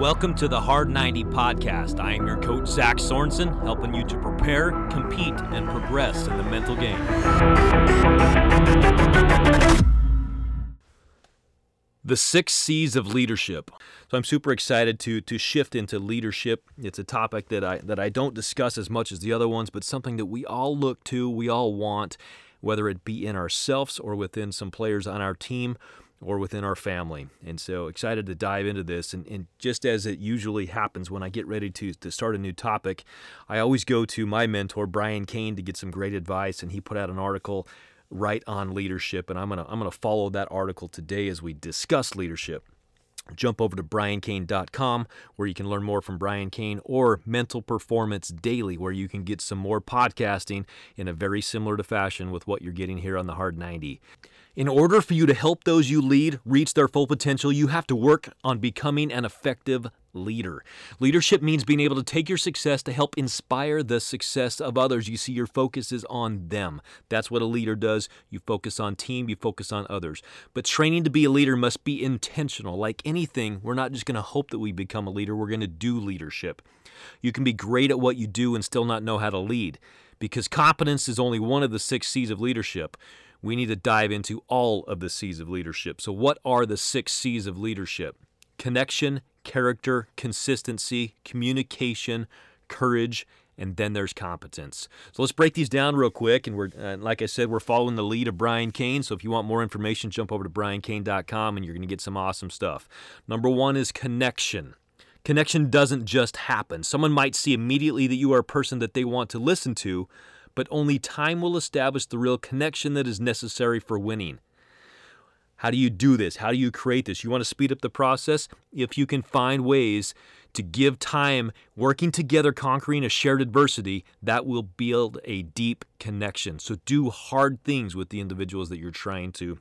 Welcome to the Hard 90 podcast. I am your coach, Zach Sorensen, helping you to prepare, compete, and progress in the mental game. The six C's of leadership. So I'm super excited to to shift into leadership. It's a topic that I that I don't discuss as much as the other ones, but something that we all look to, we all want, whether it be in ourselves or within some players on our team or within our family. And so excited to dive into this. And, and, just as it usually happens when I get ready to, to start a new topic, I always go to my mentor, Brian Cain, to get some great advice. And he put out an article right on leadership. And I'm going to I'm going to follow that article today as we discuss leadership. Jump over to briancain.com where you can learn more from Brian Cain or Mental Performance Daily where you can get some more podcasting in a very similar to fashion with what you're getting here on the Hard 90. In order for you to help those you lead reach their full potential, you have to work on becoming an effective leader. Leadership means being able to take your success to help inspire the success of others. You see, your focus is on them. That's what a leader does. You focus on team, you focus on others. But training to be a leader must be intentional. Like anything, we're not just going to hope that we become a leader, we're going to do leadership. You can be great at what you do and still not know how to lead because competence is only one of the six C's of leadership we need to dive into all of the C's of leadership. So, what are the six C's of leadership? Connection, character, consistency, communication, courage, and then there's competence. So let's break these down real quick. And we're, uh, like I said, we're following the lead of Brian Cain. So if you want more information, jump over to briancain.com and you're going to get some awesome stuff. Number one is connection. Connection doesn't just happen. Someone might see immediately that you are a person that they want to listen to, but only time will establish the real connection that is necessary for winning. How do you do this? How do you create this? You want to speed up the process? If you can find ways to give time working together, conquering a shared adversity, that will build a deep connection. So do hard things with the individuals that you're trying to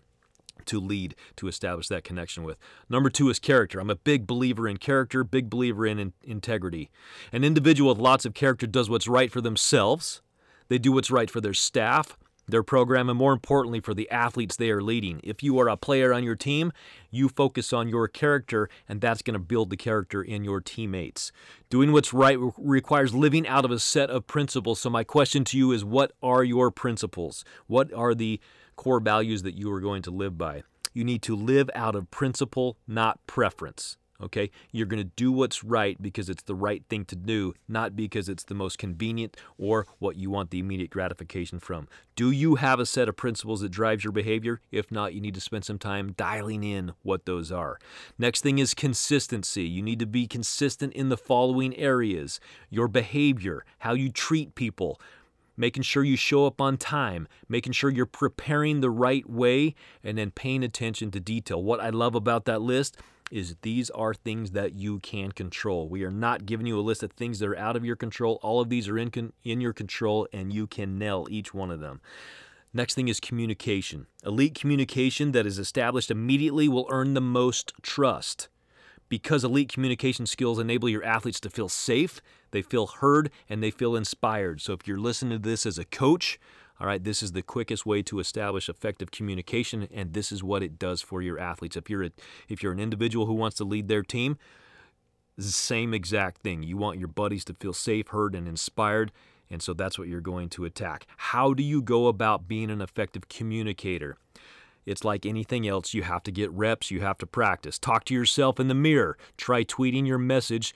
to lead to establish that connection with. Number two is character. I'm a big believer in character, big believer in, in integrity. An individual with lots of character does what's right for themselves they do what's right for their staff, their program, and more importantly, for the athletes they are leading. If you are a player on your team, you focus on your character, and that's going to build the character in your teammates. Doing what's right requires living out of a set of principles. So, my question to you is what are your principles? What are the core values that you are going to live by? You need to live out of principle, not preference. Okay? You're going to do what's right because it's the right thing to do, not because it's the most convenient or what you want the immediate gratification from. Do you have a set of principles that drives your behavior? If not, you need to spend some time dialing in what those are. Next thing is consistency. You need to be consistent in the following areas your behavior, how you treat people, making sure you show up on time, making sure you're preparing the right way, and then paying attention to detail. What I love about that list is these are things that you can control. We are not giving you a list of things that are out of your control. All of these are in, con- in your control, and you can nail each one of them. Next thing is communication. Elite communication that is established immediately will earn the most trust. Because elite communication skills enable your athletes to feel safe, they feel heard, and they feel inspired. So if you're listening to this as a coach, all right, this is the quickest way to establish effective communication, and this is what it does for your athletes. If you're a, if you're an individual who wants to lead their team, same exact thing. You want your buddies to feel safe, heard, and inspired, and so that's what you're going to attack. How do you go about being an effective communicator? It's like anything else. You have to get reps, you have to practice. Talk to yourself in the mirror. Try tweeting your message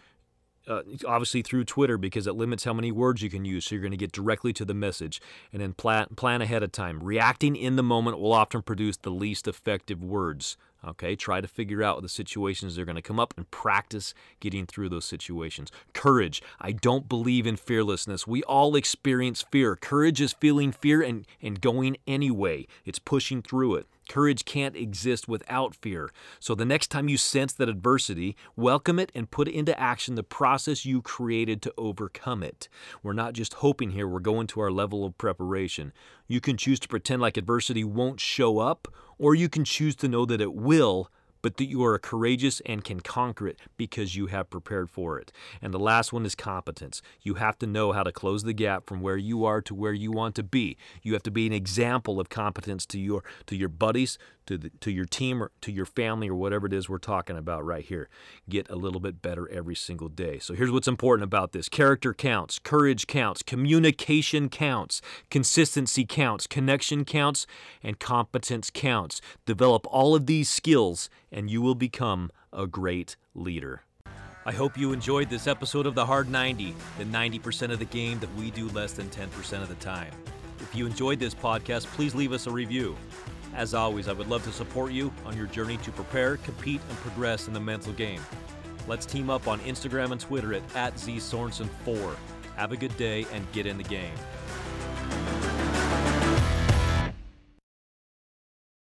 uh, obviously through Twitter because it limits how many words you can use. So you're going to get directly to the message and then plan, plan ahead of time. Reacting in the moment will often produce the least effective words. Okay, try to figure out the situations that are going to come up and practice getting through those situations. Courage. I don't believe in fearlessness. We all experience fear. Courage is feeling fear and, and going anyway, it's pushing through it. Courage can't exist without fear. So the next time you sense that adversity, welcome it and put into action the process you created to overcome it. We're not just hoping here, we're going to our level of preparation. You can choose to pretend like adversity won't show up, or you can choose to know that it will, but that you are courageous and can conquer it because you have prepared for it. And the last one is competence. You have to know how to close the gap from where you are to where you want to be. You have to be an example of competence to your to your buddies, to the, to your team or to your family or whatever it is we're talking about right here. Get a little bit better every single day. So here's what's important about this. Character counts, courage counts, communication counts, consistency counts, connection counts, and competence counts. Develop all of these skills and you will become a great leader. I hope you enjoyed this episode of The Hard 90, the 90% of the game that we do less than 10% of the time. If you enjoyed this podcast, please leave us a review. As always, I would love to support you on your journey to prepare, compete, and progress in the mental game. Let's team up on Instagram and Twitter at, at ZSorensen4. Have a good day and get in the game.